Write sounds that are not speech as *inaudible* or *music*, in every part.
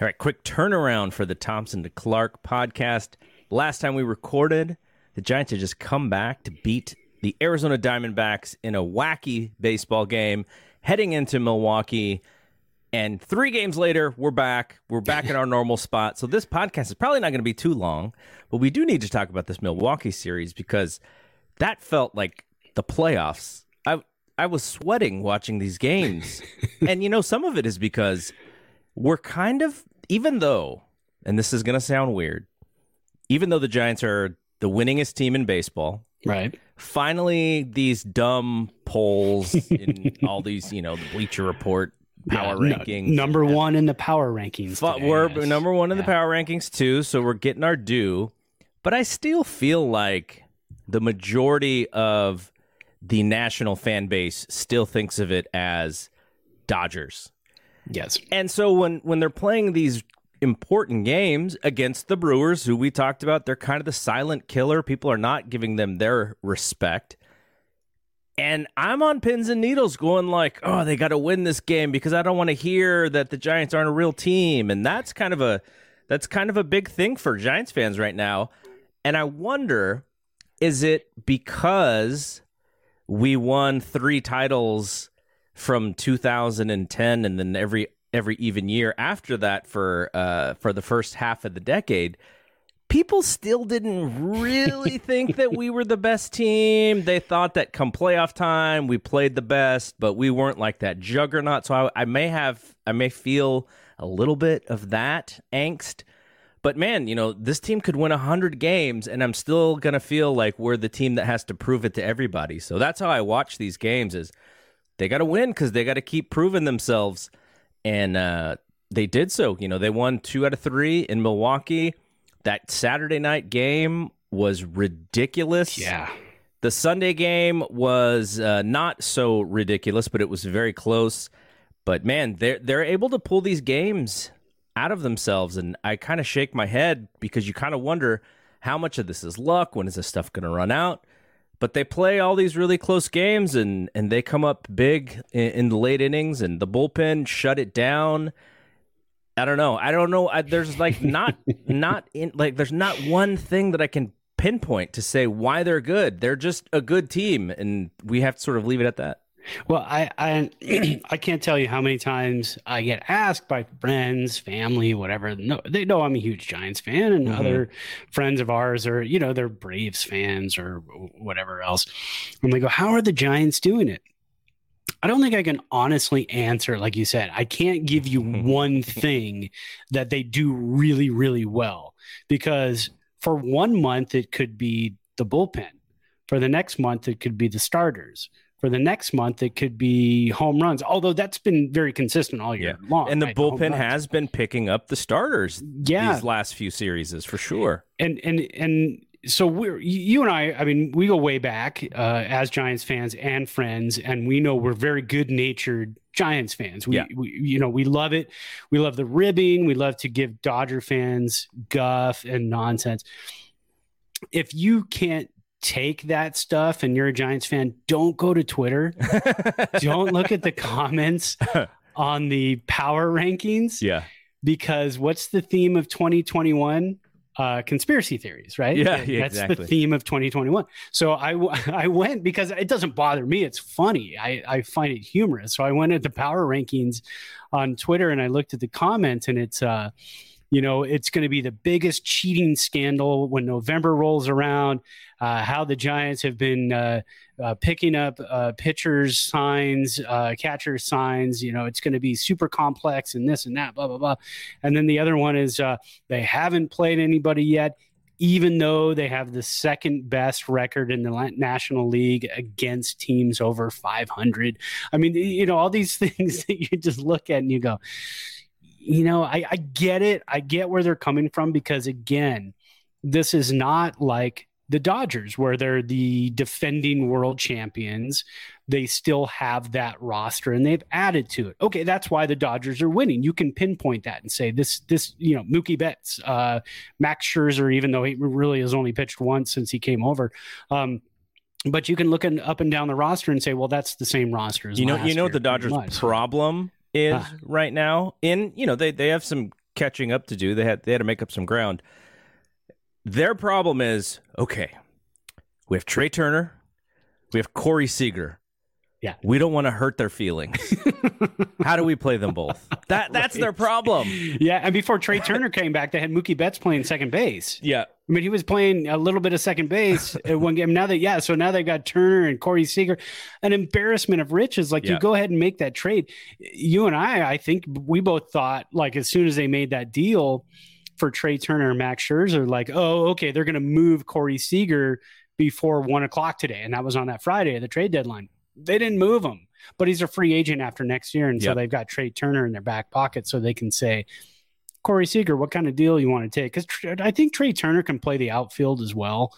All right, quick turnaround for the Thompson to Clark podcast. Last time we recorded, the Giants had just come back to beat the Arizona Diamondbacks in a wacky baseball game, heading into Milwaukee. And three games later, we're back. We're back in our normal spot. So this podcast is probably not going to be too long, but we do need to talk about this Milwaukee series because that felt like the playoffs. I I was sweating watching these games, *laughs* and you know some of it is because we're kind of even though, and this is going to sound weird, even though the Giants are the winningest team in baseball, Right. finally these dumb polls in *laughs* all these, you know, the Bleacher Report power Yeah, no- rankings. number one in the power rankings. Today, we're yes. number one in the power rankings too, so we're getting our due. But I still feel like the majority of the national fan base still thinks of it as Dodgers. Yes. And so when when they're playing these important games against the Brewers, who we talked about, they're kind of the silent killer. People are not giving them their respect. And I'm on pins and needles going like, "Oh, they got to win this game because I don't want to hear that the Giants aren't a real team." And that's kind of a that's kind of a big thing for Giants fans right now. And I wonder is it because we won 3 titles from 2010 and then every every even year after that for uh for the first half of the decade people still didn't really *laughs* think that we were the best team they thought that come playoff time we played the best but we weren't like that juggernaut so i, I may have i may feel a little bit of that angst but man, you know, this team could win 100 games and I'm still going to feel like we're the team that has to prove it to everybody. So that's how I watch these games is they got to win cuz they got to keep proving themselves and uh they did so. You know, they won 2 out of 3 in Milwaukee. That Saturday night game was ridiculous. Yeah. The Sunday game was uh, not so ridiculous, but it was very close. But man, they're they're able to pull these games out of themselves, and I kind of shake my head because you kind of wonder how much of this is luck. When is this stuff going to run out? But they play all these really close games, and and they come up big in, in the late innings, and the bullpen shut it down. I don't know. I don't know. I, there's like not *laughs* not in like there's not one thing that I can pinpoint to say why they're good. They're just a good team, and we have to sort of leave it at that. Well, I I *clears throat* I can't tell you how many times I get asked by friends, family, whatever. No, they know I'm a huge Giants fan, and Mhm. other friends of ours are, you know, they're Braves fans or whatever else. And they go, "How are the Giants doing it?" I don't think I can honestly answer, like you said. I can't give you one thing that they do really, really well because for one month it could be the bullpen, for the next month it could be the starters. For the next month, it could be home runs. Although that's been very consistent all year long. and the right? Bullpen has been picking up the starters Yeah. these last few series is for sure. and and and so we're you and I. I mean, we go way back uh, as Giants fans and friends, and we know we're very good natured Giants fans. We, Yeah. we you know we love it. We love the ribbing. We love to give Dodger fans guff and nonsense. If you can't take that stuff and you're a Giants fan, don't go to Twitter. *laughs* don't look at the comments *laughs* on the power rankings yeah. because what's the theme of 2021? uh, conspiracy theories, right? Yeah, That's exactly. the theme of 2021. So I, w- *laughs* I went because it doesn't bother me. It's funny. I, I find it humorous. So I went at the power rankings on Twitter and I looked at the comments and it's, uh, you know, it's going to be the biggest cheating scandal when November rolls around. Uh, how the Giants have been uh, uh, picking up pitchers' signs, catchers' signs. You know, it's going to be super complex and this and that, blah blah blah. And then the other one is they haven't played anybody yet, even though they have the second best record in the National League against teams over 500. I mean, you know, all these *laughs* things that you just look at and you go, you know, I, I get it. I get where they're coming from because, again, this is not like the Dodgers, where they're the defending world champions. They still have that roster and they've added to it. Okay, that's why the Dodgers are winning. You can pinpoint that and say this, this, you know, Mookie Betts, uh, Max Scherzer, even though he really has only pitched once since he came over. Um, but you can look in, up and down the roster and say, well, that's the same roster as You know, you know what the Dodgers' problem is right now. In you know, they they have some catching up to do. They had they had to make up some ground. Their problem is okay. We have Trea Turner, we have Corey Seager. Yeah. we don't want to hurt their feelings. *laughs* How do we play them both? That that's their problem. Yeah, and before Trea Turner came back, they had Mookie Betts playing second base. Yeah, I mean, he was playing a little bit of second base *laughs* at one game. Now that, yeah, so now they've got Turner and Corey Seager. An embarrassment of riches. Like, Yeah. you go ahead and make that trade. You and I, I think we both thought, like, as soon as they made that deal for Trea Turner and Max Scherzer, like, oh, okay, they're going to move Corey Seager before one o'clock today. And that was on that Friday, the trade deadline. They didn't move him, but he's a free agent after next year. And so they've got Trea Turner in their back pocket so they can say, Corey Seager, what kind of deal you want to take? Because I think Trea Turner can play the outfield as well.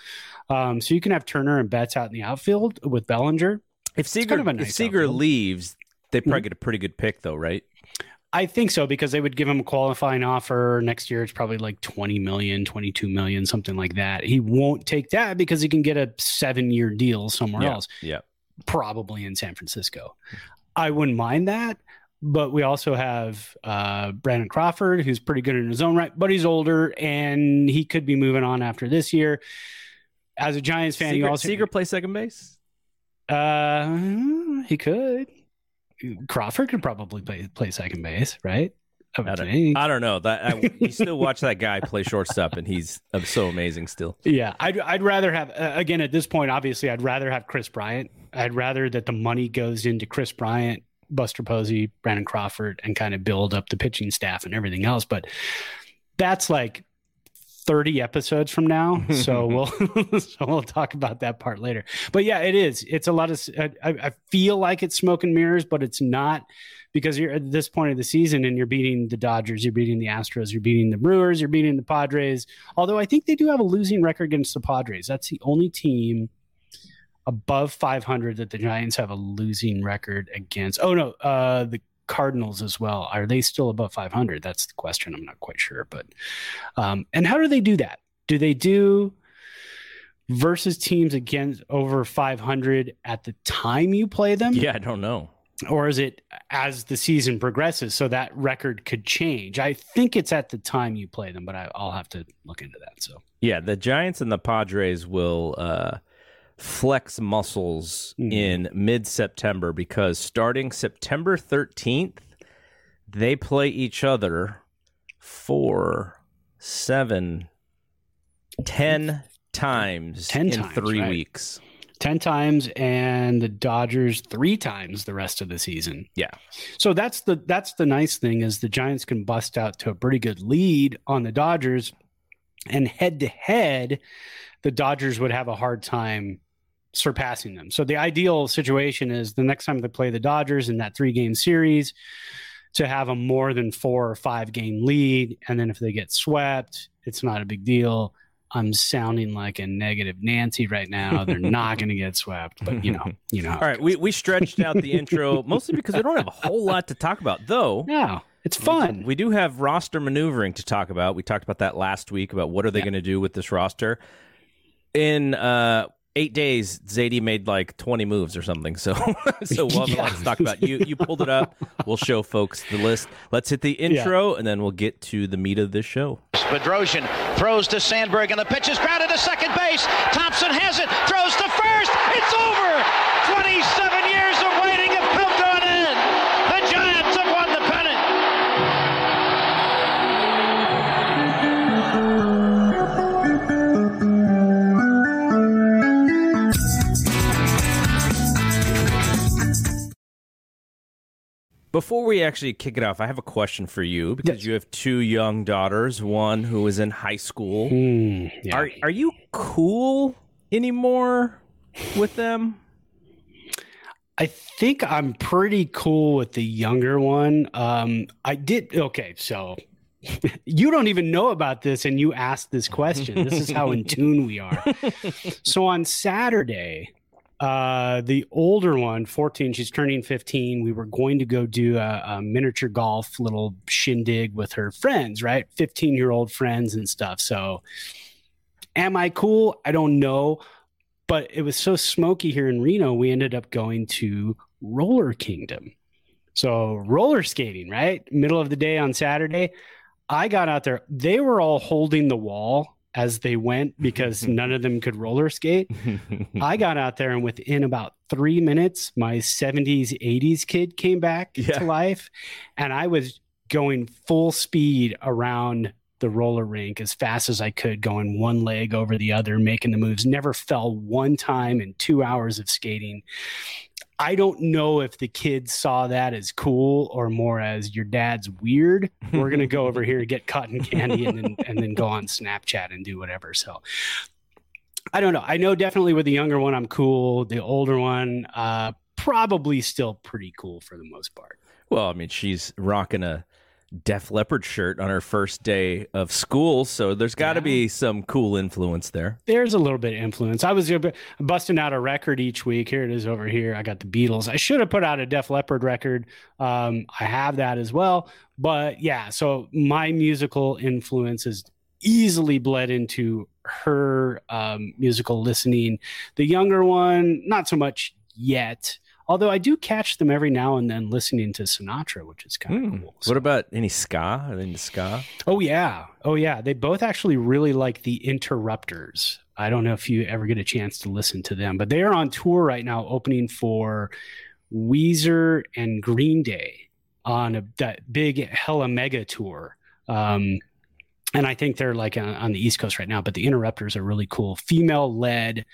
Um, so you can have Turner and Betts out in the outfield with Bellinger. if Seager kind of a if Seager outfield. leaves, they probably Mhm. get a pretty good pick though, right? I think so because they would give him a qualifying offer next year. It's probably like 20 million, 22 million, something like that. He won't take that because he can get a seven year deal somewhere yeah, else, yeah. probably in San Francisco. I wouldn't mind that. But we also have uh, Brandon Crawford, who's pretty good in his own right, but he's older and he could be moving on after this year. As a Giants fan, Seager, you also Seager play second base. uh, he could. Crawford could probably play play second base, right? I I don't. I don't know. That I, *laughs* you still watch that guy play shortstop, and he's uh, so amazing still. Yeah, I'd I'd rather have uh, again at this point. Obviously, I'd rather have Kris Bryant. I'd rather that the money goes into Kris Bryant, Buster Posey, Brandon Crawford, and kind of build up the pitching staff and everything else. But that's like thirty episodes from now, *laughs* so we'll *laughs* so we'll talk about that part later. But yeah, it is. It's a lot of. I, I feel like it's smoke and mirrors, but it's not because you're at this point of the season and you're beating the Dodgers, you're beating the Astros, you're beating the Brewers, you're beating the Padres. Although I think they do have a losing record against the Padres. That's the only team above 500 that the Giants have a losing record against. Oh no, uh, the Cardinals as well. Are they still above 500? That's the question. I'm not quite sure, but um, and how do they do that? Do they do versus teams against over 500 at the time you play them? Yeah, I don't know. or is it as the season progresses so that record could change i think it's at the time you play them but I, i'll have to look into that so Yeah, the Giants and the Padres will uh, flex muscles Mhm. in mid September because starting September 13th, they play each other four, seven, ten times 10 in times, three right. weeks. 10 times and the dodgers three times the rest of the season Yeah. so that's the that's the nice thing is the giants can bust out to a pretty good lead on the dodgers and head to head the dodgers would have a hard time surpassing them so the ideal situation is the next time they play the dodgers in that three game series to have a more than four or five game lead and then if they get swept it's not a big deal i'm sounding like a negative nancy right now they're not going to get swept but you know you know All right, we, we stretched out the intro *laughs* mostly because we don't have a whole lot to talk about, though. no it's fun We do have roster maneuvering to talk about. We talked about that last week about what are they Yeah. going to do with this roster. In uh, eight days, Zaidi made like twenty moves or something. So, *laughs* so we'll have a lot to talk about. You you pulled it up. We'll show folks the list. Let's hit the intro, and then we'll get to the meat of this show. Bedrosian throws to Sandberg, and the pitch is grounded to second base. Thompson has it, throws to first. It's over. 27 years of Before we actually kick it off, I have a question for you because you have two young daughters, one who is in high school. Mm, yeah. Are are you cool anymore with them? I think I'm pretty cool with the younger one. Um, I did okay, so *laughs* you don't even know about this, and you asked this question. This is how in *laughs* tune we are. So on Saturday, uh, the older one, 14, she's turning 15. We were going to go do a, a miniature golf little shindig with her friends, right? 15 year old friends and stuff. So, am I cool? I don't know but it was so smoky here in Reno, we ended up going to Roller Kingdom. So roller skating, right? Middle of the day on Saturday. I got out there. They were all holding the wall as they went because *laughs* none of them could roller skate. I *laughs* got out there and within about three minutes, my 70s, 80s kid came back Yeah. to life. And I was going full speed around the roller rink as fast as I could, going one leg over the other, making the moves. Never fell one time in two hours of skating. I don't know if the kids saw that as cool or more as your dad's weird. We're gonna go over here get cotton candy and then and then go on Snapchat and do whatever. So I don't know. I know definitely with the younger one I'm cool. The older one, uh, probably still pretty cool for the most part. Well, I mean, she's rocking a Def Leppard shirt on her first day of school, so there's got to Yeah. be some cool influence there. There's a little bit of influence. I was busting out a record each week. Here it is over here. I got the Beatles. I should have put out a Def Leppard record. Um, I have that as well. But yeah, so my musical influence is easily bled into her um, musical listening. The younger one, not so much yet. Although I do catch them every now and then listening to Sinatra, which is kind of Hmm. cool. What about any ska? Are they into ska? Oh yeah, oh yeah. They both actually really like the Interrupters. I don't know if you ever get a chance to listen to them, but they are on tour right now, opening for Weezer and Green Day on a, that big hella mega tour. Um, and I think they're like on, on the East Coast right now. But the Interrupters are really cool, female-led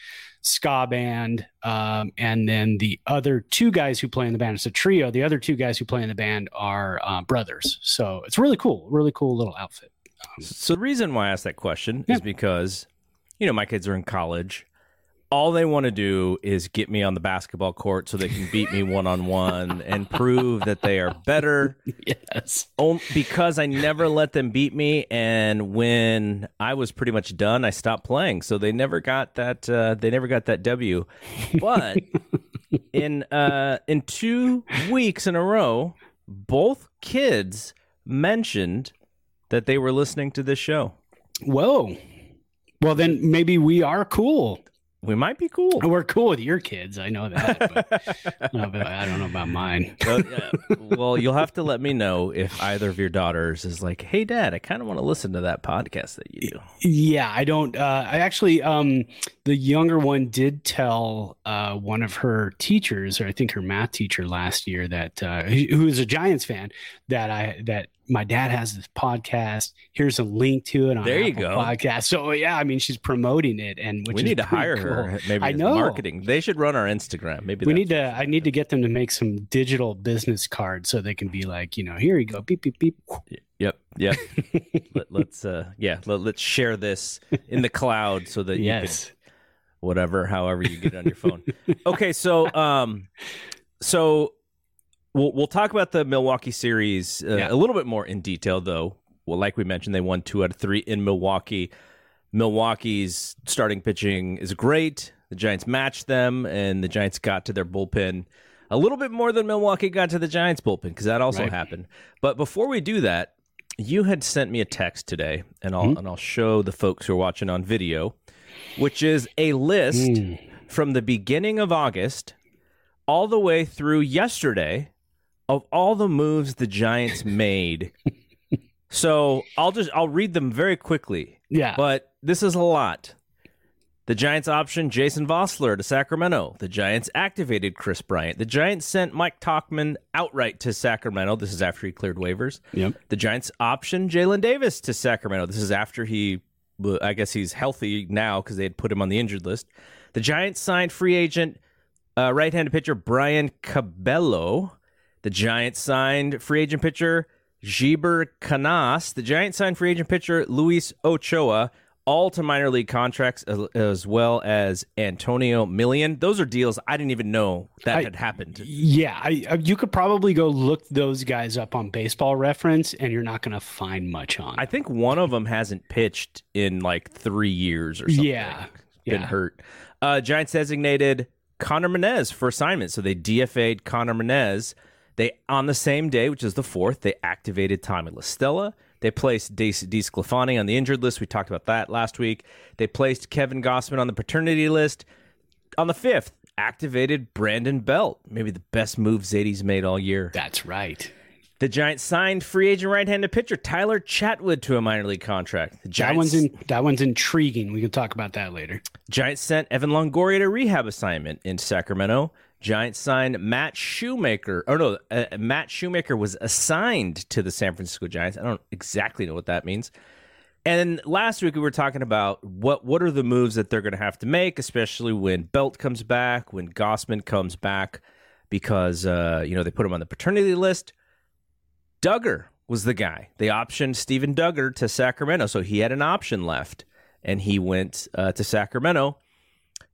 ska band. Um, and then the other two guys who play in the band, it's a trio. The other two guys who play in the band are uh, brothers. So it's really cool, really cool little outfit. So the reason why I asked that question Yeah. is because, you know, my kids are in college. All they want to do is get me on the basketball court so they can beat me one on one and prove that they are better. *laughs* Yes. Because I never let them beat me, and when I was pretty much done, I stopped playing. So they never got that. Uh, they never got that W. But *laughs* in uh, in two weeks in a row, both kids mentioned that they were listening to this show. Whoa. Well, then maybe we are cool. We might be cool. We're cool with your kids. I know that. But, no, but I don't know about mine. *laughs* Uh, yeah. well, you'll have to let me know if either of your daughters is like, "Hey, Dad, I kind of want to listen to that podcast that you do." Yeah, I don't. Uh, I actually, um, the younger one did tell uh, one of her teachers, or I think her math teacher last year, that uh, who is a Giants fan, that I that my dad has this podcast. Here's a link to it on There you Apple go. Podcast. So yeah, I mean, she's promoting it, and which we need to hire cool. her. Maybe I know. marketing. They should run our Instagram. Maybe we need to. I need to get them to make some digital business cards so they can be like, you know, here you go, beep beep beep. Yep, yep. *laughs* let, let's uh, yeah, let, let's share this in the cloud so that you Yes. can whatever, however you get it on your phone. okay, so um, so we'll we'll talk about the Milwaukee series uh, Yeah. a little bit more in detail, though. Well, like we mentioned, they won two out of three in Milwaukee. Milwaukee's starting pitching is great. The Giants matched them, and the Giants got to their bullpen a little bit more than Milwaukee got to the Giants bullpen because that also Right. happened. But before we do that, you had sent me a text today, and I'll and I'll show the folks who are watching on video, which is a list Mm. from the beginning of August all the way through yesterday of all the moves the Giants *laughs* made So I'll just I'll read them very quickly. Yeah. But this is a lot. The Giants optioned Jason Vosler to Sacramento. The Giants activated Kris Bryant. The Giants sent Mike Tauchman outright to Sacramento. This is after he cleared waivers. Yep. The Giants optioned Jaylin Davis to Sacramento. This is after he, I guess he's healthy now because they had put him on the injured list. The Giants signed free agent uh, right-handed pitcher Brian Cabello. The Giants signed free agent pitcher Jeber Canas. The Giants signed free agent pitcher Luis Ochoa all to minor league contracts as, well as Antonio Million. Those are deals I didn't even know that I- had happened. Yeah, I, I- you could probably go look those guys up on Baseball Reference, and you're not going to find much on. I think one of them hasn't pitched in like three years or something. Yeah, been yeah. hurt. Uh, Giants designated Connor Menez for assignment, so they DFA'd Connor Menez. They on the same day, which is the fourth, they activated Tommy La Stella. They placed De DeSclafani on the injured list. We talked about that last week. They placed Kevin Gausman on the paternity list. On the fifth, activated Brandon Belt. Maybe the best move Zaidi's made all year. That's right. The Giants signed free agent right-handed pitcher Tyler Chatwood to a minor league contract. The That one's in, that one's intriguing. We can talk about that later. Giants sent Evan Longoria to rehab assignment in Sacramento. Giants signed Matt Shoemaker. Oh no, uh, Matt Shoemaker was assigned to the San Francisco Giants. I don't exactly know what that means. And last week we were talking about what what are the moves that they're going to have to make, especially when Belt comes back, when Gausman comes back, because uh, you know they put him on the paternity list. Duggar was the guy. They optioned Steven Duggar to Sacramento, so he had an option left, and he went uh, to Sacramento.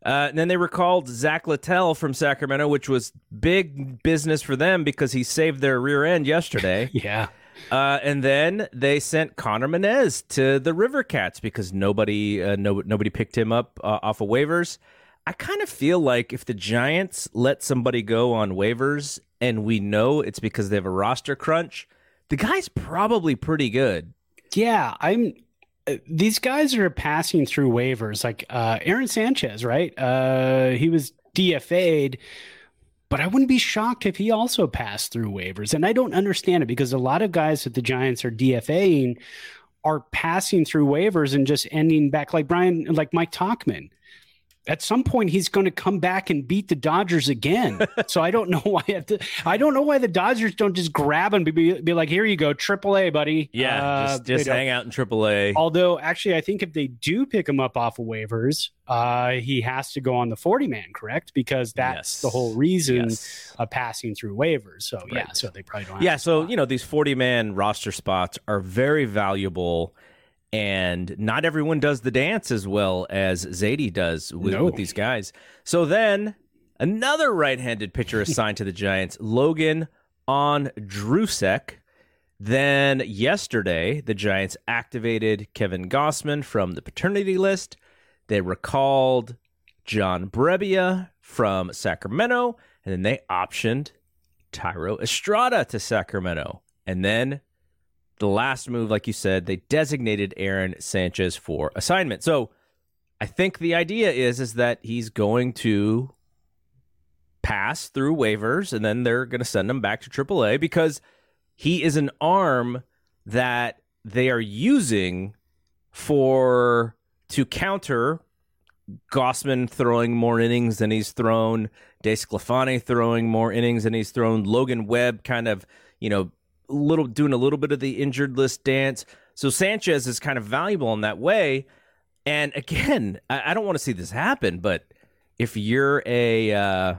Uh, and then they recalled Zach Littell from Sacramento, which was big business for them because he saved their rear end yesterday. *laughs* Yeah. Uh, and then they sent Connor Menez to the River Cats because nobody, uh, no, nobody picked him up uh, off of waivers. I kind of feel like if the Giants let somebody go on waivers and we know it's because they have a roster crunch, the guy's probably pretty good. Yeah, I'm. Uh, These guys are passing through waivers, like uh, Aaron Sanchez, right? Uh, he was DFA'd, but I wouldn't be shocked if he also passed through waivers. And I don't understand it because a lot of guys that the Giants are DFAing are passing through waivers and just ending back, like Brian, like Mike Tauchman. At some point, he's going to come back and beat the Dodgers again. *laughs* so I don't know why. The, I don't know why the Dodgers don't just grab him and be, be like, "Here you go, Triple A, buddy." Uh, just, just hang out in AAA. Although, actually, I think if they do pick him up off of waivers, uh, he has to go on the 40 man, correct? Because that's Yes. the whole reason Yes. of passing through waivers. So, yeah, so they probably don't Yeah, to so you know these forty-man roster spots are very valuable, and not everyone does the dance as well as Zaidi does with, No. with these guys. So then another right-handed pitcher *laughs* assigned to the Giants, Logan on Drusek. Then yesterday, the Giants activated Kevin Gausman from the paternity list. They recalled John Brebbia from Sacramento, and then they optioned Thairo Estrada to Sacramento. And then the last move, like you said, they designated Aaron Sanchez for assignment. So I think the idea is is that he's going to pass through waivers and then they're going to send him back to AAA because he is an arm that they are using for to counter Gausman throwing more innings than he's thrown, DeSclafani throwing more innings than he's thrown, Logan Webb kind of, you know, little doing a little bit of the injured list dance. So Sanchez is kind of valuable in that way. And again, I, I don't want to see this happen, but if you're a uh,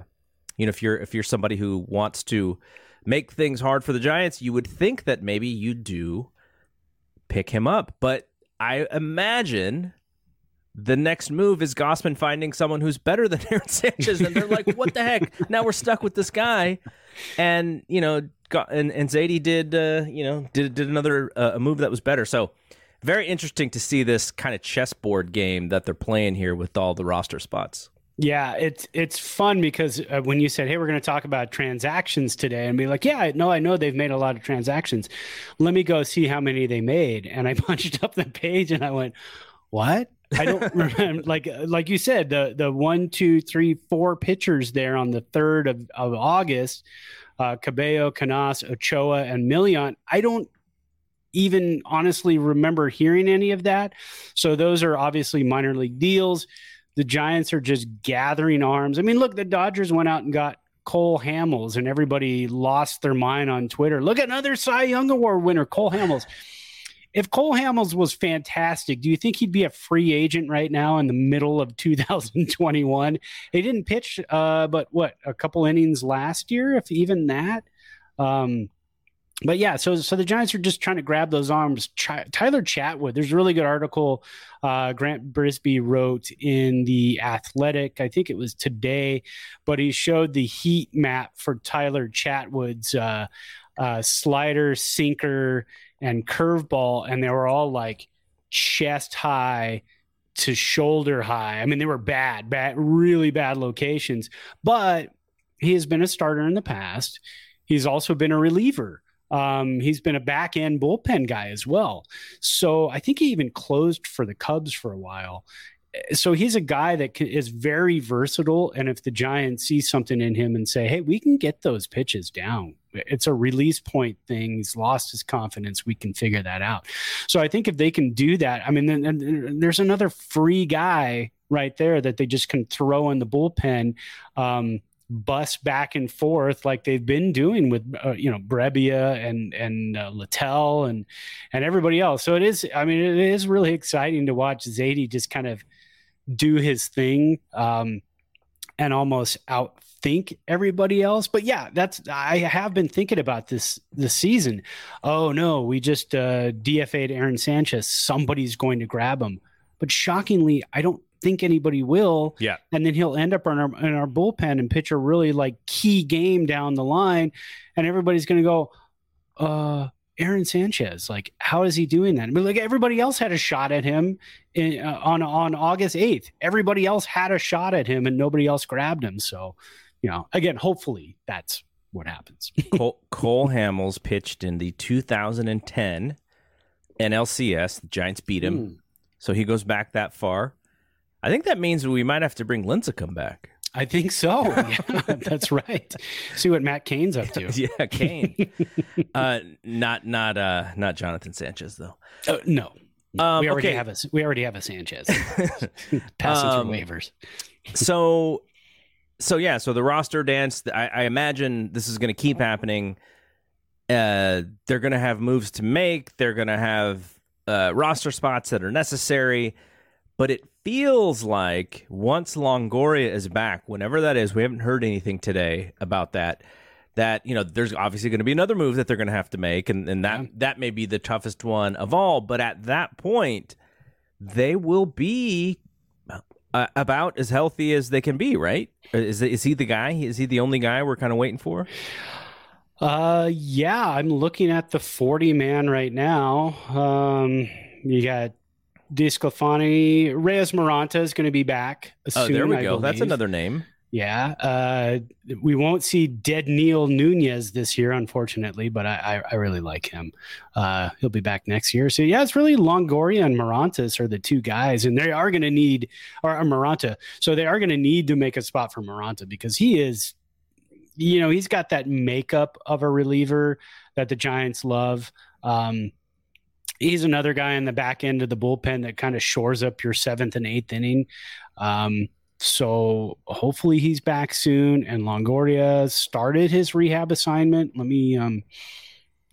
you know, if you're if you're somebody who wants to make things hard for the Giants, you would think that maybe you do pick him up. But I imagine the next move is Gausman finding someone who's better than *laughs* Aaron Sanchez, and they're like, "What the heck? Now we're stuck with this guy." And you know, and and Zaidi did uh, you know did did another uh, a move that was better. So very interesting to see this kind of chessboard game that they're playing here with all the roster spots. Yeah, it's it's fun because uh, when you said, "Hey, we're going to talk about transactions today," and be like, "Yeah, I know, I know they've made a lot of transactions. Let me go see how many they made." And I *laughs* punched up the page and I went, "What?" I don't *laughs* remember. Like like you said, the the one, two, three, four pitchers there on the third of, of August, uh, Cabello, Canas, Ochoa, and Million. I don't even honestly remember hearing any of that. So those are obviously minor league deals. The Giants are just gathering arms. I mean, look, the Dodgers went out and got Cole Hamels, and everybody lost their mind on Twitter. Look at another Cy Young Award winner, Cole Hamels. If Cole Hamels was fantastic, do you think he'd be a free agent right now in the middle of *laughs* 2021? He didn't pitch, uh, but what a couple innings last year, if even that. Um, but yeah, so so the Giants are just trying to grab those arms. Ch- Tyler Chatwood, there's a really good article uh, Grant Brisbee wrote in the Athletic. I think it was today, but he showed the heat map for Tyler Chatwood's uh, uh, slider, sinker, and curveball, and they were all like chest high to shoulder high. I mean, they were bad, bad, really bad locations. But he has been a starter in the past. He's also been a reliever. Um, he's been a back end bullpen guy as well. So I think he even closed for the Cubs for a while. So he's a guy that is very versatile. And if the Giants see something in him and say, hey, we can get those pitches down, it's a release point thing. He's lost his confidence. We can figure that out. So I think if they can do that, I mean, then, then there's another free guy right there that they just can throw in the bullpen. Um, bus back and forth like they've been doing with uh, you know Brebbia and and uh, Littell and and everybody else. So it is. I mean, it is really exciting to watch Zaidi just kind of do his thing um, and almost outthink everybody else. But yeah, that's I have been thinking about this this season. Oh no, we just uh, DFA'd Aaron Sanchez. Somebody's going to grab him. But shockingly, I don't think anybody will. Yeah. And then he'll end up in our in our bullpen and pitch a really like key game down the line, and everybody's going to go, uh. Aaron Sanchez, like, how is he doing that? I mean, like everybody else had a shot at him in, uh, on on August eighth. Everybody else had a shot at him, and nobody else grabbed him. So, you know, again, hopefully that's what happens. *laughs* Cole, Cole Hamels pitched in the 2010 NLCS. The Giants beat him, mm. so he goes back that far. I think that means we might have to bring Lincecum back. I think so. *laughs* Yeah, that's right. See what Matt Cain's up to. *laughs* yeah, Cain. uh, not not uh, not Jonathan Sanchez though. Uh, no, um, we already okay. have a we already have a Sanchez *laughs* passing um, through waivers. so, so yeah, so the roster dance. I, I imagine this is going to keep happening. Uh, they're going to have moves to make. They're going to have uh, roster spots that are necessary but it feels like once Longoria is back, whenever that is, we haven't heard anything today about that. That you know, there's obviously going to be another move that they're going to have to make, and, and that yeah. that may be the toughest one of all. But at that point, they will be uh, about as healthy as they can be, right? Is is he the guy? Is he the only guy we're kind of waiting for? Uh, yeah, I'm looking at the 40 man right now. Um, you got DeSclafani, Reyes Moronta is going to be back. Soon, oh, there we go. That's another name. Yeah. Uh, we won't see Dedniel Nunez this year, unfortunately, but I, I, I really like him. Uh, he'll be back next year. So, yeah, it's really Longoria and Morontas are the two guys, and they are going to need, or, or Moronta. So, they are going to need to make a spot for Moronta because he is, you know, he's got that makeup of a reliever that the Giants love. Um, he's another guy in the back end of the bullpen that kind of shores up your seventh and eighth inning. Um, so hopefully he's back soon. And Longoria started his rehab assignment. Let me um,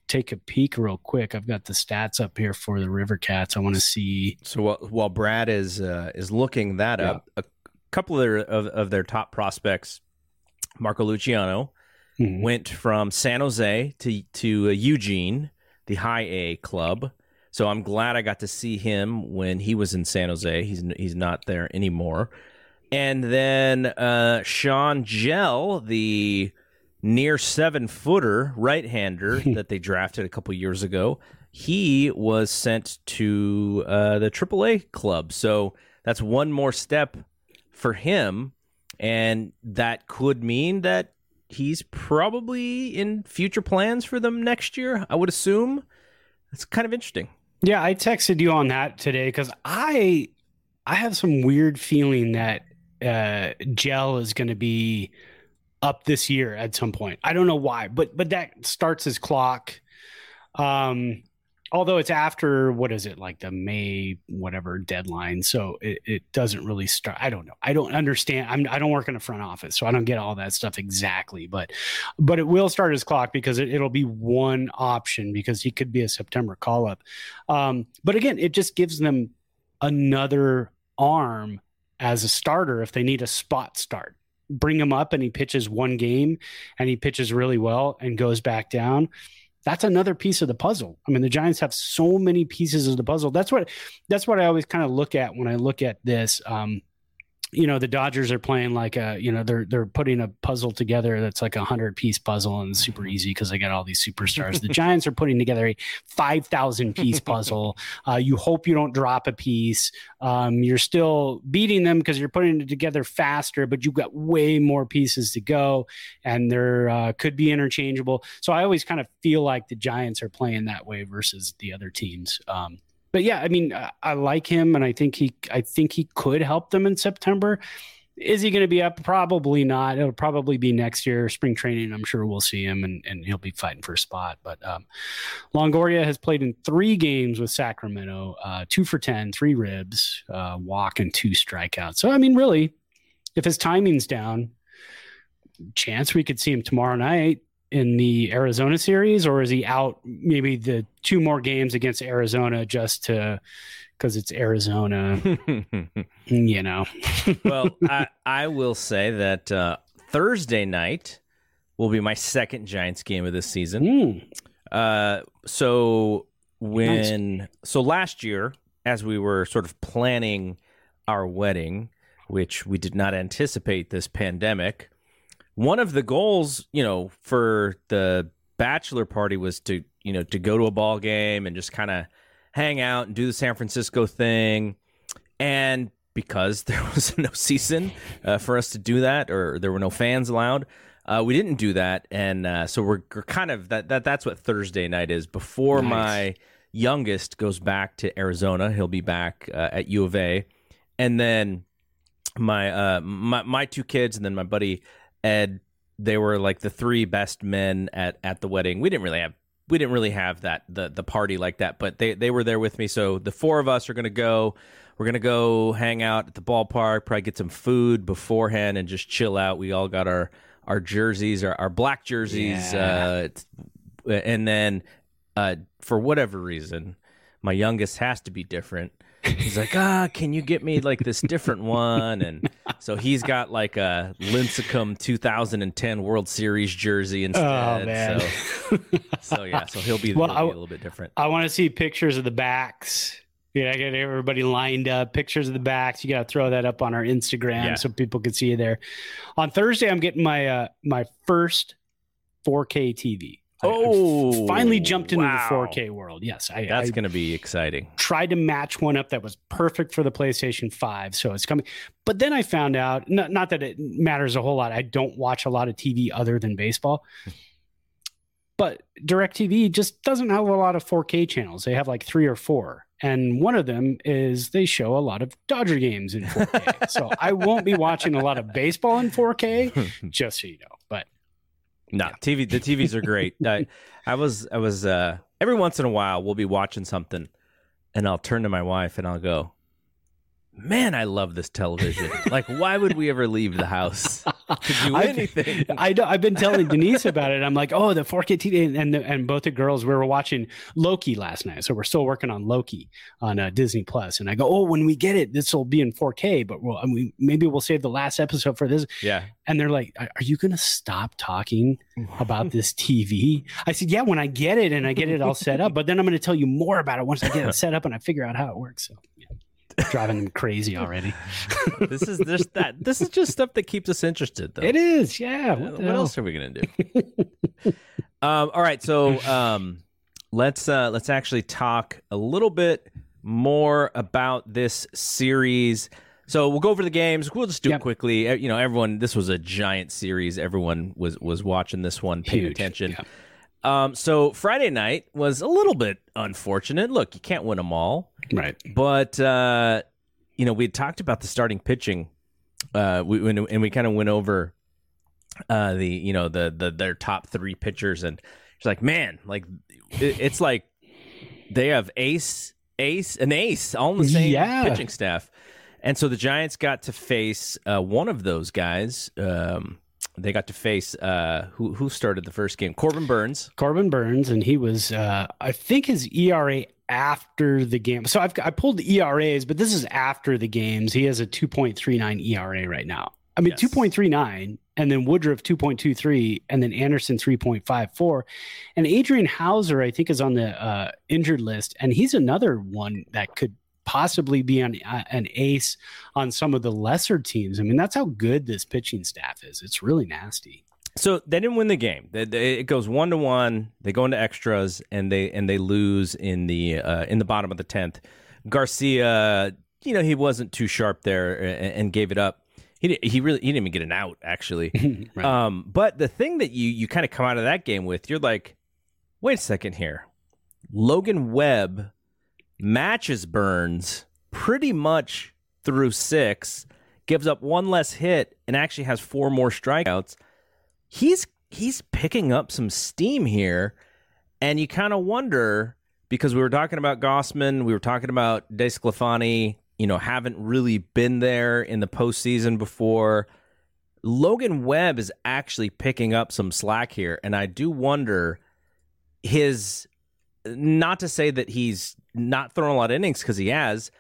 take a peek real quick. I've got the stats up here for the River Cats. I want to see. So while, while Brad is uh, is looking that yeah. up, a couple of their, of, of their top prospects, Marco Luciano, mm-hmm. went from San Jose to to uh, Eugene, the High A club. So I'm glad I got to see him when he was in San Jose. He's he's not there anymore. And then uh, Sean Hjelle, the near seven footer right hander *laughs* that they drafted a couple years ago, he was sent to uh, the AAA club. So that's one more step for him. And that could mean that he's probably in future plans for them next year, I would assume. It's kind of interesting. Yeah, I texted you on that today because I I have some weird feeling that uh, Hjelle is going to be up this year at some point. I don't know why, but but that starts his clock. Um, although it's after what is it like the May whatever deadline, so it, it doesn't really start. I don't know. I don't understand. I'm I don't work in the front office, so I don't get all that stuff exactly. But but it will start his clock because it, will be one option because he could be a September call up. Um, but again, it just gives them another arm as a starter if they need a spot start. Bring him up and he pitches one game and he pitches really well and goes back down that's another piece of the puzzle. I mean, the Giants have so many pieces of the puzzle. That's what that's what I always kind of look at when I look at this. Um, you know the Dodgers are playing like a you know they're they're putting a puzzle together that's like a hundred piece puzzle and super mm-hmm. easy because they got all these superstars. the *laughs* Giants are putting together a five thousand piece puzzle. Uh, you hope you don't drop a piece. Um, you're still beating them because you're putting it together faster, but you've got way more pieces to go, and they're uh, could be interchangeable. So I always kind of feel like the Giants are playing that way versus the other teams. Um, but yeah, I mean, I, I like him, and I think he, I think he could help them in September. Is he going to be up? Probably not. It'll probably be next year, spring training. I'm sure we'll see him, and, and he'll be fighting for a spot. But um, Longoria has played in three games with Sacramento, uh, two for ten, three ribs, uh, walk, and two strikeouts. So I mean, really, if his timing's down, chance we could see him tomorrow night in the Arizona series, or is he out maybe the two more games against Arizona just to because it's Arizona? *laughs* you know. well, *laughs* I, I will say that uh, Thursday night will be my second Giants game of this season. Mm. Uh, so when nice. so last year, as we were sort of planning our wedding, which we did not anticipate this pandemic one of the goals, you know, for the bachelor party was to, you know, to go to a ball game and just kind of hang out and do the San Francisco thing. And because *laughs* there was no season uh, for us to do that, or there were no fans allowed, uh, we didn't do that. And uh, so we're, we're, kind of that, that that's what Thursday night is before nice. my youngest goes back to Arizona. He'll be back uh, at U of A, and then my uh, my my two kids, and then my buddy Ed, they were like the three best men at at the wedding. We didn't really have we didn't really have that the the party like that, but they they were there with me. So the four of us are gonna go. We're gonna go hang out at the ballpark, probably get some food beforehand, and just chill out. We all got our our jerseys, our, our black jerseys, yeah. uh, and then uh, for whatever reason, my youngest has to be different. He's like, ah, can you get me like this different one? And so he's got like a Lincecum 2010 World Series jersey instead. Oh, man. So, *laughs* so yeah, so he'll be, well, he'll be a little bit different. I want to see pictures of the backs. Yeah, I get everybody lined up, pictures of the backs. You got to throw that up on our Instagram yeah. so people can see you there. On Thursday, I'm getting my uh, my first 4K TV. Oh, I finally jumped into wow. the 4K world. Yes, I, that's going to be exciting. Tried to match one up that was perfect for the PlayStation 5, so it's coming. But then I found out, not, not that it matters a whole lot. I don't watch a lot of TV other than baseball. *laughs* but DirecTV just doesn't have a lot of 4K channels. They have like three or four. And one of them is they show a lot of Dodger games in 4K. *laughs* so I won't be watching a lot of baseball in 4K, *laughs* just so you know. But no, yeah. TV. The TVs are great. *laughs* I, I was, I was. uh Every once in a while, we'll be watching something, and I'll turn to my wife and I'll go, man, I love this television. like, why would we ever leave the house *laughs* to do anything? *laughs* I've, I, have been telling Denise about it. I'm like, oh, the 4K TV, and and both the girls we were watching Loki last night, so we're still working on Loki on uh, Disney Plus. And I go, oh, when we get it, this will be in 4K, but we'll I mean, maybe we'll save the last episode for this. Yeah. And they're like, are you going to stop talking about this TV? I said, yeah, when I get it and I get it all set up, but then I'm going to tell you more about it once I get it *laughs* set up and I figure out how it works. So. Driving them crazy already. *laughs* this is just that. This is just stuff that keeps us interested, though. It is, yeah. What, what else are we gonna do? *laughs* um, all right, so um, let's uh, let's actually talk a little bit more about this series. So we'll go over the games. We'll just do yep. it quickly. You know, everyone. This was a giant series. Everyone was was watching this one, paying Huge. attention. Yep. Um, so Friday night was a little bit unfortunate. Look, you can't win them all, right? But uh, you know, we had talked about the starting pitching, uh, we, and we kind of went over uh, the you know the the their top three pitchers, and it's like, man, like it, it's like They have ace, ace, an ace, all in the same Yeah. pitching staff. And so the Giants got to face uh, one of those guys. Um, they got to face uh, who who started the first game? Corbin Burnes. Corbin Burnes, and he was, uh, I think, his ERA after the game. So I've I pulled the ERAs, but this is after the games. He has a 2.39 ERA right now. I mean, Yes. 2.39, and then Woodruff 2.23, and then Anderson 3.54, and Adrian Houser I think is on the uh, injured list, and he's another one that could possibly be on uh, an ace on some of the lesser teams. I mean, that's how good this pitching staff is. It's really nasty. So they didn't win the game. They- they- It goes one to one. They go into extras and they and they lose in the uh, in the bottom of the tenth. Garcia, you know, he wasn't too sharp there and, and gave it up. He he really he didn't even get an out actually. *laughs* Right. Um, but the thing that you you kind of come out of that game with, you're like, wait a second here. Logan Webb matches Burnes pretty much through six, gives up one less hit, and actually has four more strikeouts. He's he's picking up some steam here, and you kind of wonder because we were talking about Gausman, we were talking about DeSclafani, you know, haven't really been there in the postseason before. Logan Webb is actually picking up some slack here, and I do wonder his not to say that he's not thrown a lot of innings because he has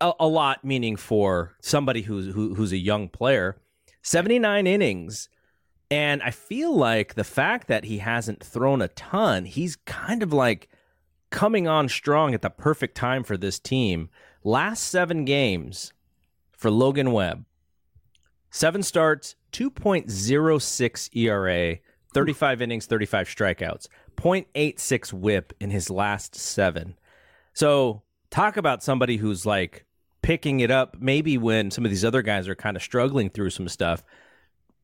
a, a lot, meaning for somebody who's who, who's a young player, seventy nine innings, and I feel like the fact that he hasn't thrown a ton, he's kind of like coming on strong at the perfect time for this team. Last seven games for Logan Webb, seven starts, 2.06 ERA, 35 innings, 35 strikeouts, 0.86 whip in his last seven. So, talk about somebody who's like picking it up maybe when some of these other guys are kind of struggling through some stuff.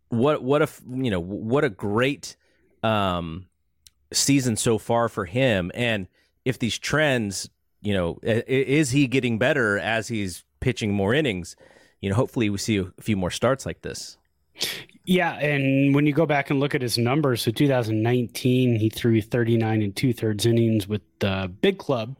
What what a you know, what a great um season so far for him and if these trends, you know, is he getting better as he's pitching more innings? You know, hopefully we see a few more starts like this. Yeah, and when you go back and look at his numbers, so 2019 he threw 39 and two thirds innings with the big club.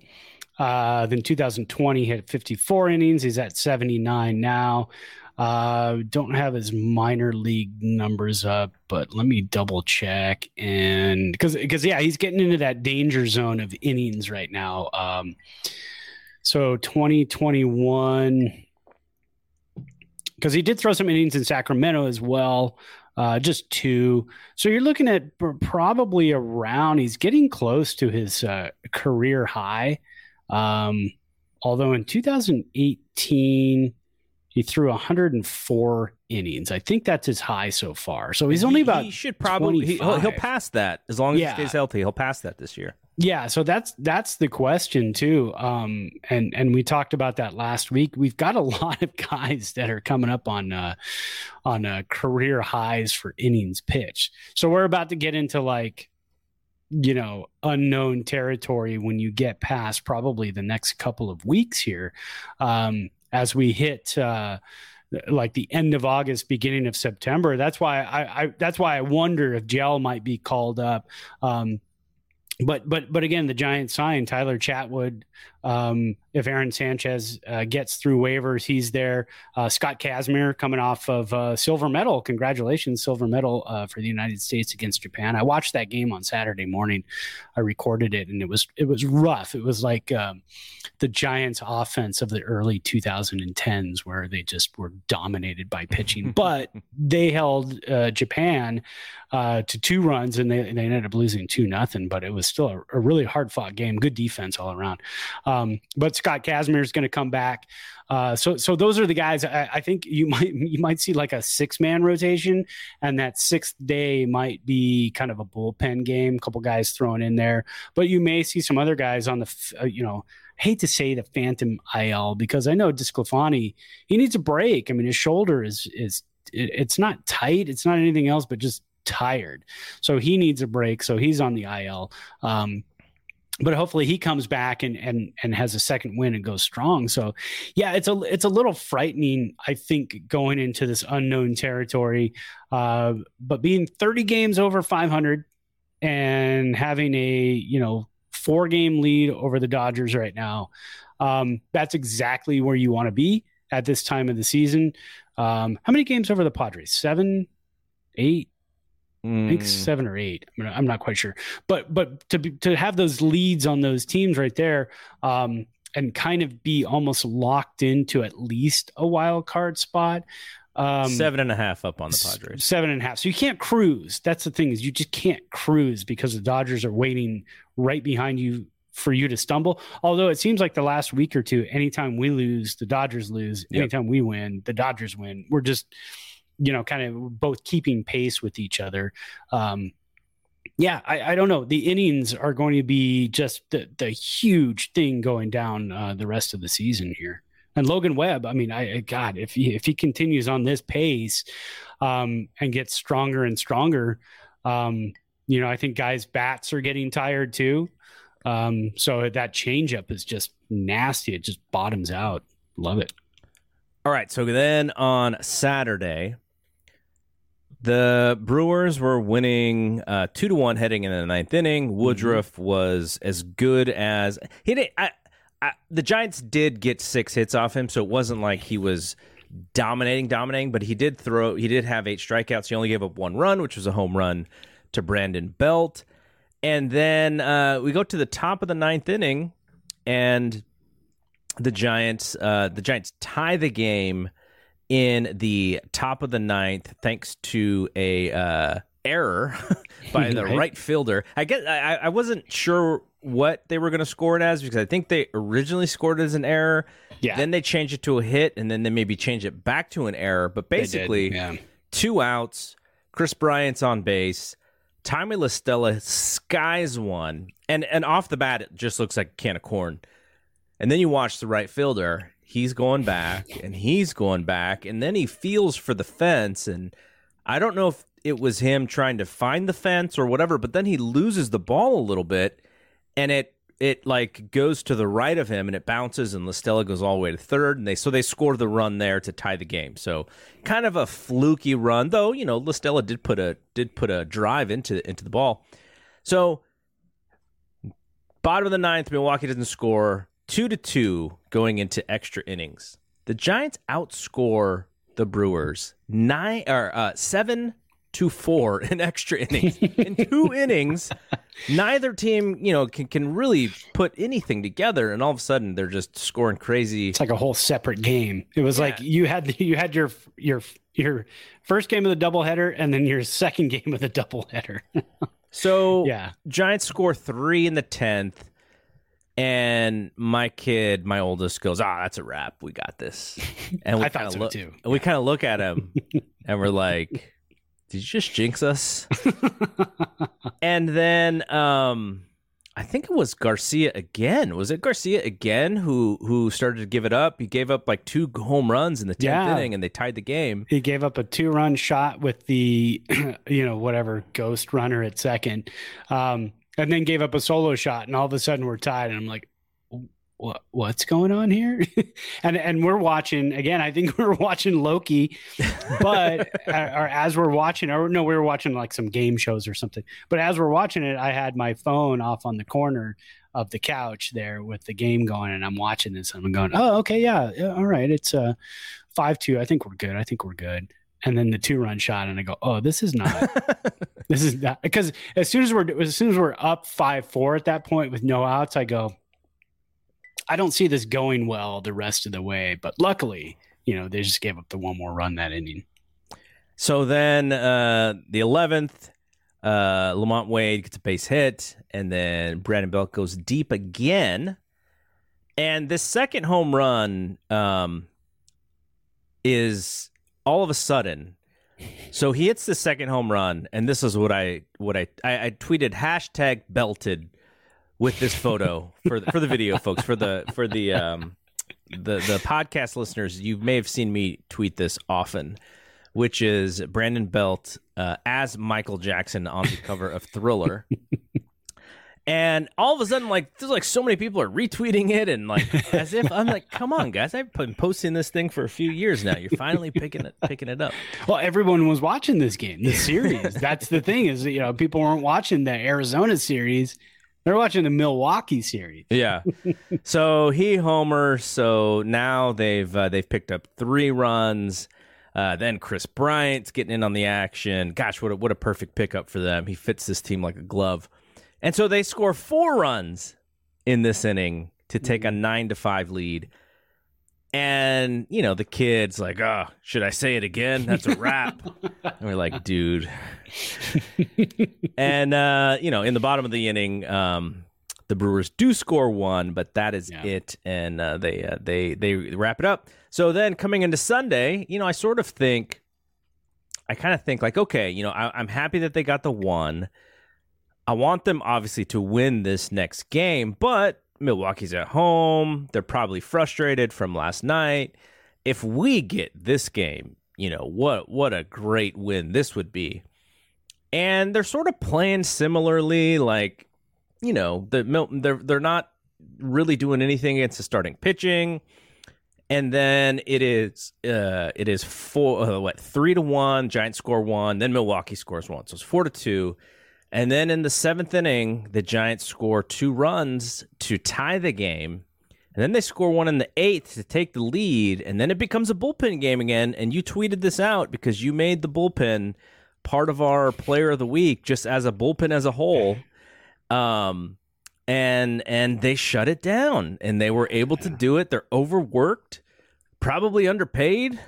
Uh, then 2020 he had 54 innings. He's at 79 now. Uh, don't have his minor league numbers up, but let me double check. And because because yeah, he's getting into that danger zone of innings right now. Um, so 2021 because he did throw some innings in Sacramento as well, uh, just two. So you're looking at probably around. He's getting close to his uh, career high. Um, although in 2018 he threw 104 innings. I think that's his high so far. So he's only He- about he should probably he, will he'll pass that as long as Yeah. he stays healthy. He'll pass that this year. Yeah, so that's that's the question too. Um, and and we talked about that last week. We've got a *laughs* lot of guys that are coming up on uh, on uh, career highs for innings pitched. So we're about to get into like you know unknown territory when you get past probably the next couple of weeks here, um, as we hit. Uh, like the end of August, beginning of September. That's why I, I that's why I wonder if Hjelle might be called up. Um, but but but again, the giant sign Tyler Chatwood. Um, if Aaron Sanchez uh, gets through waivers, he's there. Uh, Scott Kazmir coming off of uh, silver medal. Congratulations, silver medal uh, for the United States against Japan. I watched that game on Saturday morning. I recorded it, and it was it was rough. It was like um, the Giants' offense of the early 2010s, where they just were dominated by pitching. *laughs* but they held uh, Japan uh, to two runs, and they, they ended up losing two nothing. But it was still a, a really hard fought game. Good defense all around. Um, but Scott Kazmir is going to come back. Uh, so so those are the guys. I, I think you *laughs* might you might see like a six man rotation, and that sixth day might be kind of a bullpen game. A couple guys thrown in there, but you may see some other guys on the uh, you know. Hate to say the phantom IL because I know DeSclafani he needs a break. I mean his shoulder is is it, it's not tight, it's not anything else, but just tired. So he needs a break. So he's on the IL. Um, but hopefully he comes back and and and has a second win and goes strong. So yeah, it's a it's a little frightening, I think, going into this unknown territory. Uh, but being 30 games over 500 and having a you know four game lead over the Dodgers right now. Um, that's exactly where you want to be at this time of the season. Um, how many games over the Padres? Seven, eight, I think Mm, seven or eight. I'm not, I'm not quite sure, but but to be, to have those leads on those teams right there, um, and kind of be almost locked into at least a wild card spot. Um, seven and a half up on the Padres. Seven and a half. So you can't cruise. That's the thing is you just can't cruise because the Dodgers are waiting right behind you for you to stumble. Although it seems like the last week or two, anytime we lose, the Dodgers lose. Yep. Anytime we win, the Dodgers win. We're just, you know, kind of both keeping pace with each other. Um, yeah, I, I don't know. The innings are going to be just the, the huge thing going down uh, the rest of the season here. And Logan Webb, I mean, I God, if he if he continues on this pace um, and gets stronger and stronger, um, you know, I think guys' bats are getting tired too. Um, so that changeup is just nasty. It just bottoms out. Love it. All right, so then on Saturday, the Brewers were winning uh, two to one heading into the ninth inning. Woodruff was as good as he did. I, I, the Giants did get six hits off him, so it wasn't like he was dominating, dominating. But he did throw. He did have eight strikeouts. He only gave up one run, which was a home run to Brandon Belt. And then uh, we go to the top of the ninth inning, and the Giants uh, the Giants tie the game in the top of the ninth thanks to a uh, error *laughs* by the *laughs* Right. right fielder. I guess I, I wasn't sure what they were going to score it as because I think they originally scored it as an error. Yeah. Then they changed it to a hit, and then they maybe change it back to an error. But basically, yeah. two outs. Kris Bryant's on base. Tommy La Stella skies one, and and off the bat, it just looks like a can of corn. And then you watch the right fielder; he's going back, and he's going back, and then he feels for the fence, and I don't know if it was him trying to find the fence or whatever, but then he loses the ball a little bit, and it it like goes to the right of him and it bounces and La Stella goes all the way to third and they so they score the run there to tie the game. So kind of a fluky run, though, you know, La Stella did put a did put a drive into into the ball. So bottom of the ninth, Milwaukee doesn't score. Two to two going into extra innings. The Giants outscore the Brewers nine or uh, seven to four *laughs* in extra innings. in two *laughs* innings, neither team, you know, can, can really put anything together, and all of a sudden they're just scoring crazy. It's like a whole separate game. It was like you had you had your your your first game of the doubleheader and then your second *laughs* game of the doubleheader. So yeah. Giants score three in the tenth, and my kid, my oldest, goes, "Ah, that's a wrap. We got this." *laughs* And we kind of so, look, too. and we kind of look at him, *laughs* and we're like, "Did you just jinx us?" *laughs* and then, um, I think it was Garcia again. Was it Garcia again who who started to give it up? He gave up like two home runs in the tenth Yeah. inning, and they tied the game. he gave up a two run shot with the *clears throat* you know whatever ghost runner at second um and then gave up a solo shot and all of a sudden we're tied and i'm like what what's going on here? *laughs* And and we're watching again i think *laughs* we're watching loki but *laughs* or as we're watching or no we were watching like some game shows or something but as we're watching it i had my phone off on the corner of the couch there with the game going and i'm watching this and i'm going oh okay yeah, yeah all right it's uh five two i think we're good i think we're good and then the two run shot and i go oh this is not *laughs* this is not because as soon as we're as soon as we're up five four at that point with no outs i go i don't see this going well the rest of the way but luckily you know they just gave up the one more run that inning So then uh, the 11th, uh, LaMonte Wade gets a base hit, and then Brandon Belt goes deep again. And this second home run um, is all of a sudden. So he hits the second home run, and this is what I what I I, I tweeted hashtag belted with this photo for the, for the video folks for the for the um the the podcast listeners you may have seen me tweet this often which is Brandon Belt uh, as Michael Jackson on the cover of Thriller. And all of a sudden, like there's like so many people are retweeting it, and like as if I'm like, come on, guys, I've been posting this thing for a few years now. You're finally picking it, picking it up. well everyone was watching this game the series that's the thing is you know people weren't watching the arizona series They're watching the Milwaukee series. Yeah. so he homer. So now they've uh, they've picked up three runs. Uh, then Kris Bryant's getting in on the action. Gosh, what a, what a perfect pickup for them. He fits this team like a glove. And so they score four runs in this inning to take a nine to five lead. And you know the kids like, oh, should I say it again? That's a wrap. *laughs* and we're like, dude. *laughs* and uh, you know, in the bottom of the inning, um, the Brewers do score one, but that is Yeah. it, and uh, they uh, they they wrap it up. So then coming into Sunday, you know, I sort of think, I kind of think like, okay, you know, I, I'm happy that they got the one. I want them obviously to win this next game, but Milwaukee's at home. They're probably frustrated from last night. If we get this game, you know, what what a great win this would be. And they're sort of playing similarly like, you know, the they're they're not really doing anything against the starting pitching. And then it is uh it is four uh, what 3 to 1, Giants score 1, then Milwaukee scores 1. So it's 4 to 2. And then in the seventh inning, the Giants score two runs to tie the game. And then they score one in the eighth to take the lead. And then it becomes a bullpen game again. And you tweeted this out because you made the bullpen part of our player of the week just as a bullpen as a whole. Um, and and they shut it down and they were able to do it. They're overworked, probably underpaid,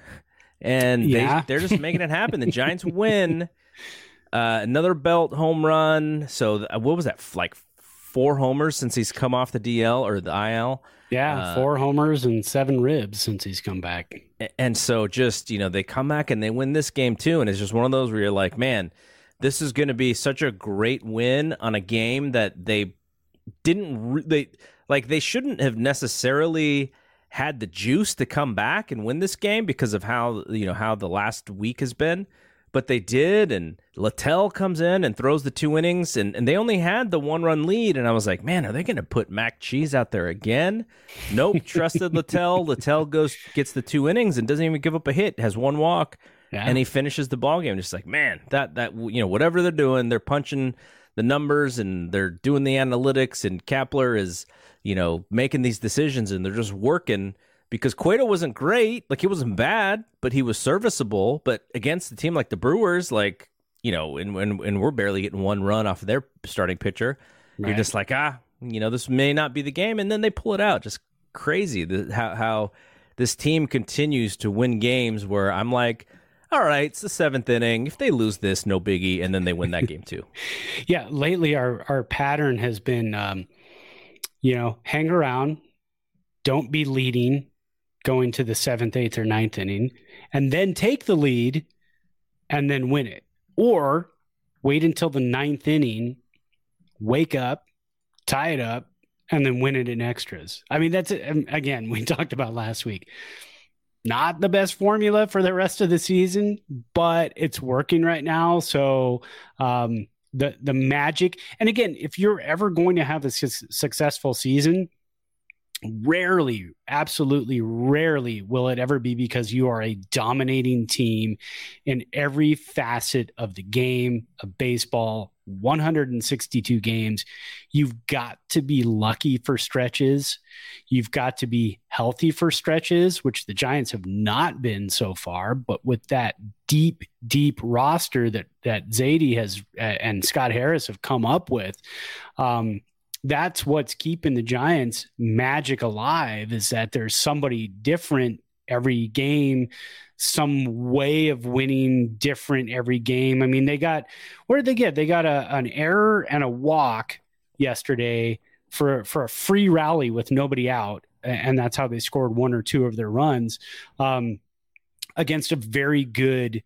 and Yeah. they they're just making it happen. The Giants *laughs* win. Uh, another belt home run. So th- what was that? Like four homers since he's come off the DL or the IL. Yeah, Uh, four homers and seven ribs since he's come back. And so just, you know, they come back and they win this game too. And it's just one of those where you're like, man, this is going to be such a great win on a game that they didn't, re- they like, they shouldn't have necessarily had the juice to come back and win this game because of how, you know, how the last week has been. But they did, and Littell comes in and throws the two innings, and, and they only had the one run lead. And I was like, man, are they going to put Mac Cheese out there again? Nope, trusted Littell. *laughs* Littell goes gets the two innings and doesn't even give up a hit, has one walk, Yeah. and he finishes the ball game. Just like, man, that that you know, whatever they're doing, they're punching the numbers and they're doing the analytics, and Kapler is you know making these decisions, and they're just working because Cueto wasn't great, like he wasn't bad, but he was serviceable. But against a team like the Brewers, like you know, and when and we're barely getting one run off of their starting pitcher, you're just like, ah, you know, this may not be the game, and then they pull it out. Just crazy the, how how this team continues to win games where I'm like, all right, it's the seventh inning. If they lose this, no biggie, and then they win that game too. *laughs* Yeah, lately our our pattern has been, um, you know, hang around, don't be leading, going to the seventh, eighth, or ninth inning, and then take the lead, and then win it, or wait until the ninth inning, wake up, tie it up, and then win it in extras. I mean, that's um, again we *laughs* talked about last week. Not the best formula for the rest of the season, but it's working right now. So um, the the magic, and again, if you're ever going to have a su- successful season, rarely, absolutely rarely will it ever be because you are a dominating team in every facet of the game of baseball. 162 games. You've got to be lucky for stretches. You've got to be healthy for stretches, which the Giants have not been so far. But with that deep, deep roster that that Zaidi has and Scott Harris have come up with, um, that's what's keeping the Giants magic alive. Is that there's somebody different every game, some way of winning different every game. I mean, they got where did they get? They got a, an error and a walk yesterday for for a free rally with nobody out, and that's how they scored one or two of their runs um, against a very good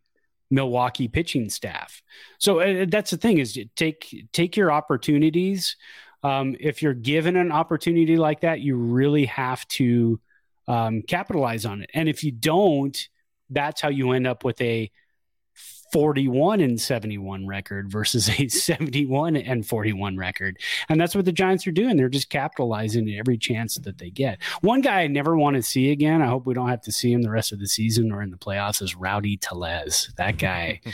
Milwaukee pitching staff. So uh, that's the thing is take take your opportunities. Um, if you're given an opportunity like that, you really have to um, capitalize on it. And if you don't, that's how you end up with a 41 and 71 record versus a 71 and 41 record. And that's what the Giants are doing. They're just capitalizing every chance that they get. One guy I never want to see again, I hope we don't have to see him the rest of the season or in the playoffs, is Rowdy Tellez. That guy. *laughs*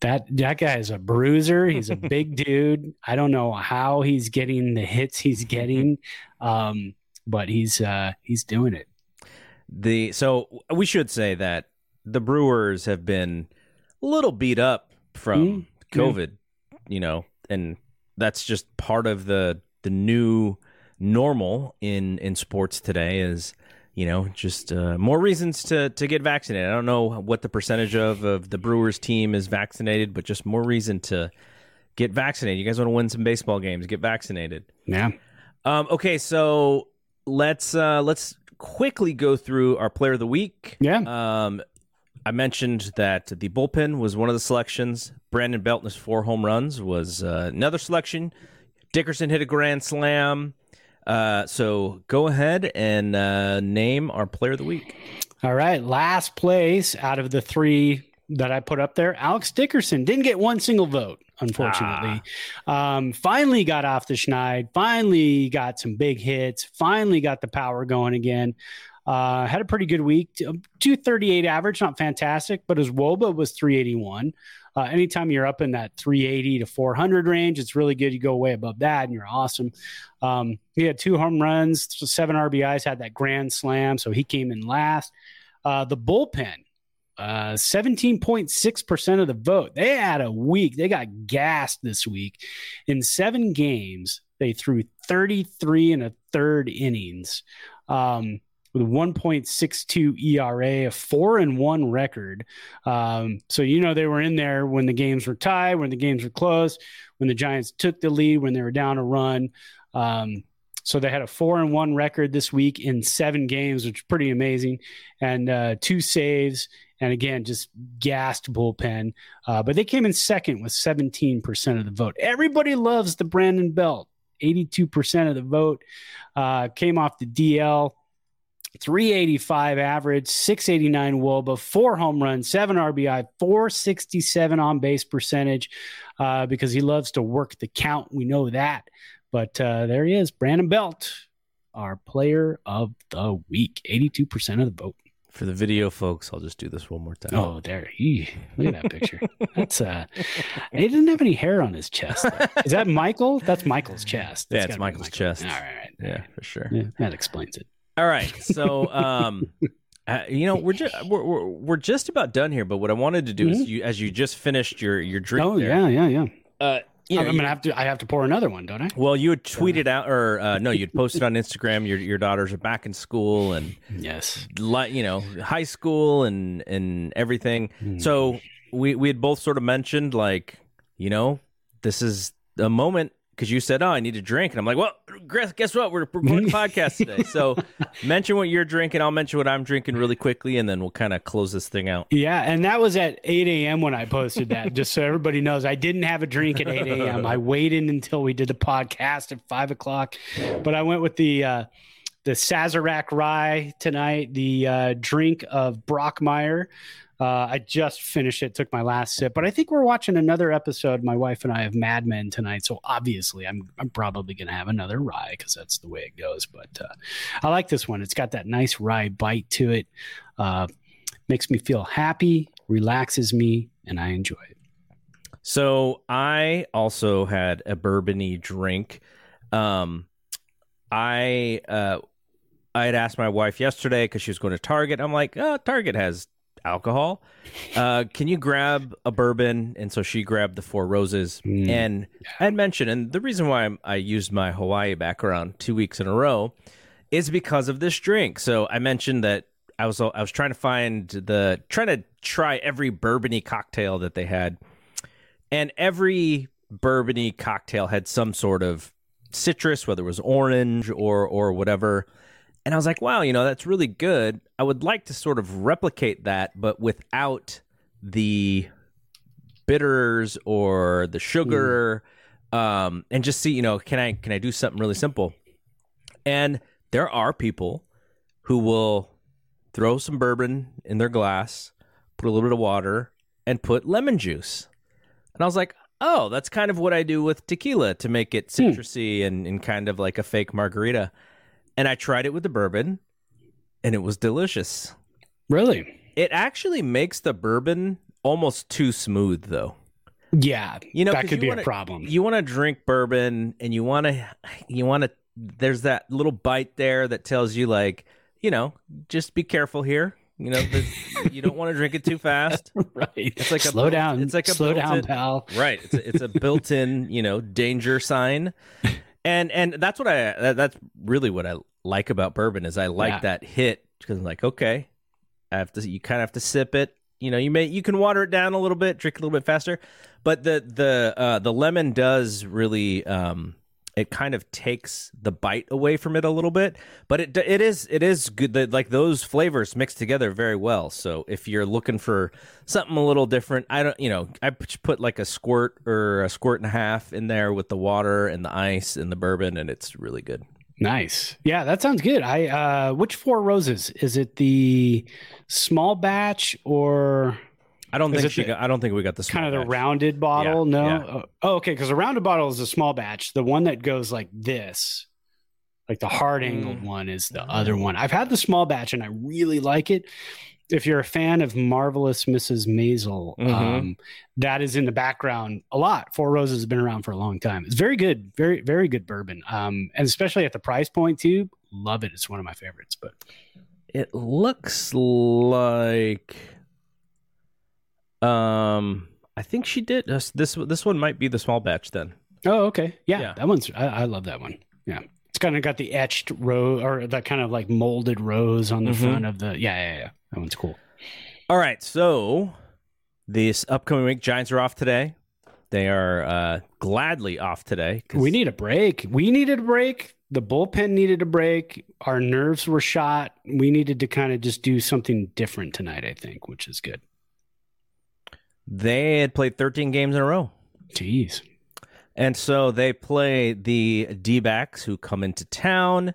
that that guy is a bruiser. He's a big *laughs* dude. I don't know how he's getting the hits he's getting, *laughs* um, but he's uh, he's doing it. The so we should say that the Brewers have been a little beat up from Mm, COVID, you know, and that's just part of the the new normal in in sports today is you know just uh, more reasons to to get vaccinated. I don't know what the percentage of of the Brewers team is vaccinated, but just more reason to get vaccinated. You guys want to win some baseball games? Get vaccinated. Yeah. Um, okay, so let's uh, let's quickly go through our player of the week. Yeah. Um, I mentioned that the bullpen was one of the selections. Brandon Beltner's four home runs was uh, another selection. Dickerson hit a grand slam. Uh, so go ahead and uh, name our player of the week. All right. Last place out of the three that I put up there, Alex Dickerson didn't get one single vote, unfortunately. Um, finally got off the schneid, finally got some big hits, finally got the power going again. Uh, had a pretty good week. 238 average, not fantastic, but his wOBA was 381. Uh, anytime you're up in that 380 to 400 range, it's really good. You go way above that, and you're awesome. Um, he had two home runs, seven RBIs, had that grand slam, so he came in last. Uh, the bullpen, uh, 17.6% of the vote. They had a week. They got gassed this week. In seven games, they threw 33 and a third innings. Um, with a 1.62 ERA, a four and one record. Um, so, you know, they were in there when the games were tied, when the games were close, when the Giants took the lead, when they were down a run. Um, so they had a four and one record this week in seven games, which is pretty amazing, and uh, two saves. And again, just gassed bullpen. Uh, but they came in second with 17% of the vote. Everybody loves the Brandon Belt. 82% of the vote uh, came off the DL. 385 average, 689 wOBA, four home runs, seven RBI, 467 on base percentage uh, because he loves to work the count. We know that. But uh, there he is, Brandon Belt, our player of the week, 82% of the vote. For the video folks, I'll just do this one more time. Oh, there he. Look at that picture. That's uh he didn't have any hair on his chest. though. Is that Michael? That's Michael's chest. Yeah, That's it's Michael's Michael. chest. All right, all right. yeah, for sure. Yeah, that explains it. All right, so um, uh, you know we're just we're, we're we're just about done here. But what I wanted to do is you as you just finished your your drink. Oh there, yeah, yeah, yeah. uh, you know, I'm gonna have to. I have to pour another one, don't I? well, you had tweeted out, or uh, no, you'd posted on Instagram. Your your daughters are back in school and Yes. li- you know high school and and everything. Hmm. So we we had both sort of mentioned like you know this is a moment because you said oh I need a drink and I'm like well guess what we're recording a podcast today. *laughs* So mention what you're drinking. I'll mention what I'm drinking really quickly and then we'll kind of close this thing out. Yeah, and that was at 8 a.m. when I posted that. *laughs* just so everybody knows, I didn't have a drink at 8 a.m. I waited until we did the podcast at five o'clock, but I went with the uh, the Sazerac Rye tonight. The uh, drink of Brockmeyer. Uh, I just finished it, took my last sip, but I think we're watching another episode, my wife and I, of Mad Men tonight. So obviously, I'm I'm probably gonna have another rye because that's the way it goes. But uh, I like this one. It's got that nice rye bite to it. Uh, makes me feel happy, relaxes me, and I enjoy it. So I also had a bourbony drink. Um, I uh, I had asked my wife yesterday because she was going to Target. I'm like, oh, Target has alcohol. Uh, can you grab a bourbon? And so she grabbed the Four Roses. Mm. And I had mentioned, and the reason why I used my Hawaii background two weeks in a row is because of this drink. So I mentioned that I was I was trying to find the trying to try every bourbony cocktail that they had, and every bourbony cocktail had some sort of citrus, whether it was orange or or whatever. And I was like, wow, you know, that's really good. I would like to sort of replicate that, but without the bitters or the sugar, um, and just see, you know, can I can I do something really simple? And there are people who will throw some bourbon in their glass, put a little bit of water, and put lemon juice. And I was like, oh, that's kind of what I do with tequila to make it citrusy and, and kind of like a fake margarita. And I tried it with the bourbon and it was delicious. Really? It actually makes the bourbon almost too smooth though. Yeah, You know, that could be wanna- a problem. You want to drink bourbon and you want to you want to there's that little bite there that tells you like, you know, just be careful here. You know, *laughs* you don't want to drink it too fast. *laughs* right. It's like a slow built- down. it's like a slow down, pal. *laughs* Right. It's a, it's a built-in, you know, danger sign. And and that's what I that, that's really what I like about bourbon is I like Yeah. that hit because I'm like, okay, I have to you kind of have to sip it. You know, you may you can water it down a little bit, drink a little bit faster, but the the uh, the lemon does really um it kind of takes the bite away from it a little bit, but it it is it is good that like those flavors mix together very well. So if you're looking for something a little different, I don't you know I put like a squirt or a squirt and a half in there with the water and the ice and the bourbon, and it's really good. Nice. Yeah, that sounds good. I uh which four roses? Is it the small batch or I don't think she the- got, I don't think we got the kind of the batch. rounded bottle? Yeah, no. yeah. Oh, Oh, okay, because a rounded bottle is a small batch. The one that goes like this, like the hard angled Mm. one, is the other one. I've had the small batch and I really like it. If you're a fan of Marvelous Mrs. Maisel, Mhm. um, that is in the background a lot. Four Roses has been around for a long time. It's very good, very very good bourbon, um, and especially at the price point too. Love it. It's one of my favorites. But It looks like um I think she did this this this one might be the small batch then. Oh, okay. Yeah, Yeah. that one's. I, I love that one. Yeah, it's kind of got the etched rose or that kind of like molded rose on the Mhm. front of the. Yeah, yeah, yeah. That one's cool. All right, so this upcoming week Giants are off today. They are uh gladly off today. We need a break. We needed a break. The bullpen needed a break. Our nerves were shot. We needed to kind of just do something different tonight. I think, which is good. they had played 13 games in a row. Jeez. And so they play the D backs who come into town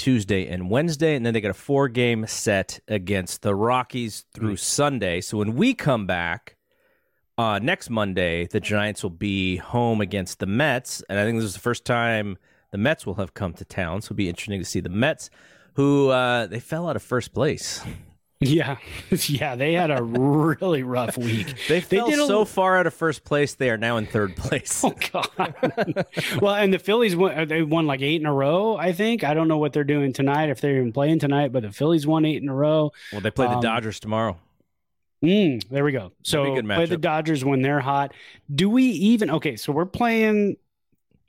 Tuesday and Wednesday, and then they got a four game set against the Rockies through Sunday. So when we come back uh, next Monday, the Giants will be home against the Mets. And I think this is the first time the Mets will have come to town. So it'll be interesting to see the Mets, who uh, they fell out of first place. *laughs* Yeah, *laughs* yeah. They had a really rough week. *laughs* They fell did a- so far out of first place, they are now in third place. *laughs* Oh God! well, and the Phillies won. They won like eight in a row. I think. I don't know what they're doing tonight. If they're even playing tonight, but the Phillies won eight in a row. Well, they play the Um, Dodgers tomorrow. Mm, there we go. So That'd be a good play the. Dodgers when they're hot. Do we even? Okay, so we're playing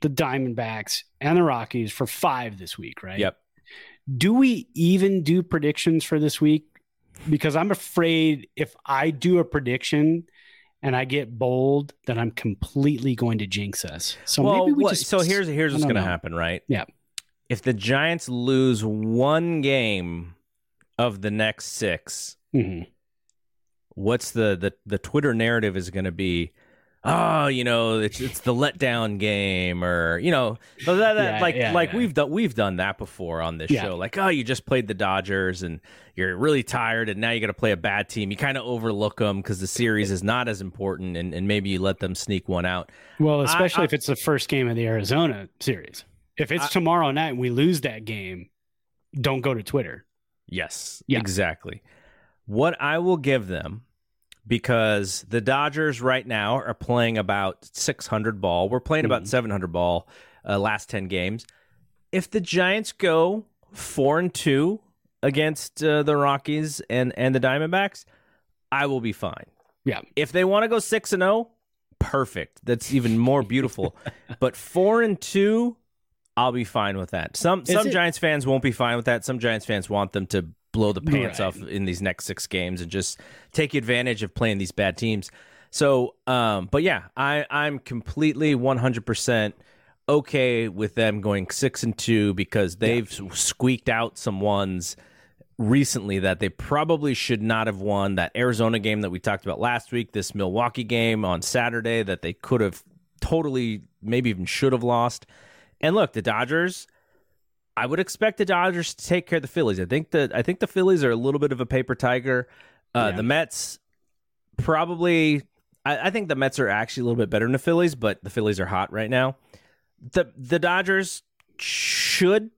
the Diamondbacks and the Rockies for five this week, right? Yep. Do we even do predictions for this week? Because I'm afraid if I do a prediction and I get bold, that I'm completely going to jinx us. So well, maybe we what- just so here's here's what's going to happen, right? Yeah. If the Giants lose one game of the next six, Mhm. what's the the the Twitter narrative is going to be? Oh, you know, it's it's the letdown game, or you know, that, that- Yeah, like yeah, like yeah. we've done we've done that before on this show. Like, oh, you just played the Dodgers and you're really tired, and now you got to play a bad team. You kind of overlook them because the series is not as important, and, and maybe you let them sneak one out. Well, especially I- if it's the first game of the Arizona series. If it's I- tomorrow night and we lose that game, don't go to Twitter. Yes, Yeah. exactly. What I will give them, because the Dodgers right now are playing about 600 ball. We're playing about Mhm. 700 ball uh, last 10 games. If the Giants go four and two against uh, the Rockies and and the Diamondbacks, I will be fine. Yeah. If they want to go six and zero, perfect. That's even more beautiful. *laughs* but four and two, I'll be fine with that. Some Is some it- Giants fans won't be fine with that. Some Giants fans want them to blow the pants Right. off in these next six games and just take advantage of playing these bad teams. So, um, but yeah, I I'm completely 100 percent okay with them going six and two because they've squeaked out some ones recently that they probably should not have won. That Arizona game that we talked about last week, this Milwaukee game on Saturday that they could have totally, maybe even should have lost. And look, the Dodgers. I would expect the Dodgers to take care of the Phillies. I think that I think the Phillies are a little bit of a paper tiger. Uh, Yeah. The Mets, probably. I, I think the Mets are actually a little bit better than the Phillies, but the Phillies are hot right now. the The Dodgers should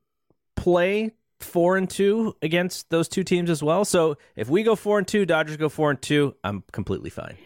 play four and two against those two teams as well. So if we go four and two, Dodgers go four and two, I'm completely fine.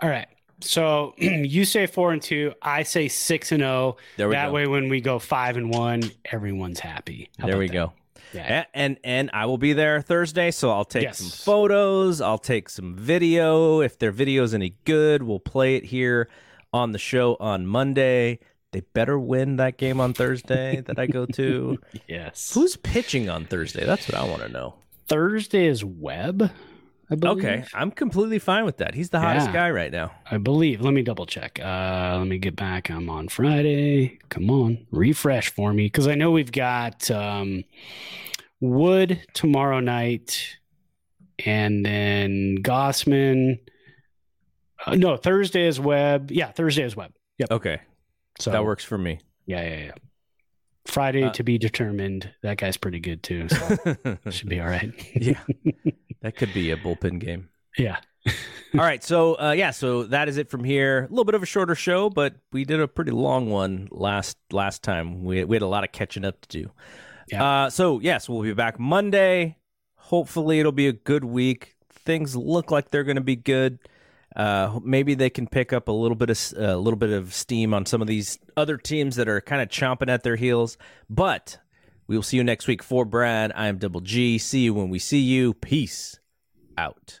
All right. So *clears throat* you say four and two, I say six and zero. There we that go. way, when we go five and one, everyone's happy. How there we that? go. Yeah. And, and and I will be there Thursday, so I'll take Yes. some photos. I'll take some video. If their video's any good, we'll play it here on the show on Monday. They better win that game on Thursday that I go to. *laughs* Yes. Who's pitching on Thursday? That's what I want to know. Thursday is Webb. I believe. Okay, I'm completely fine with that. He's the hottest Yeah. guy right now. I believe. Let me double check. Uh, let me get back. I'm on Friday. Come on, refresh for me because I know we've got um, Wood tomorrow night, and then Gausman. Uh, no, Thursday is Webb. Yeah, Thursday is Webb. Yep. Okay, So that works for me. Yeah, yeah, yeah. Friday Uh, to be determined. That guy's pretty good too. So *laughs* should be all right. yeah, *laughs* that could be a bullpen game. yeah. All right, so *laughs* uh, yeah, so that is it from here. A little bit of a shorter show, but we did a pretty long one last last time. We we had a lot of catching up to do. Yeah. Uh, so yes, we'll be back Monday. Hopefully, it'll be a good week. Things look like they're going to be good. Uh, maybe they can pick up a little bit of a little bit of steam on some of these other teams that are kind of chomping at their heels. But we will see you next week. For Brad, I am Double G. See you when we see you. Peace out.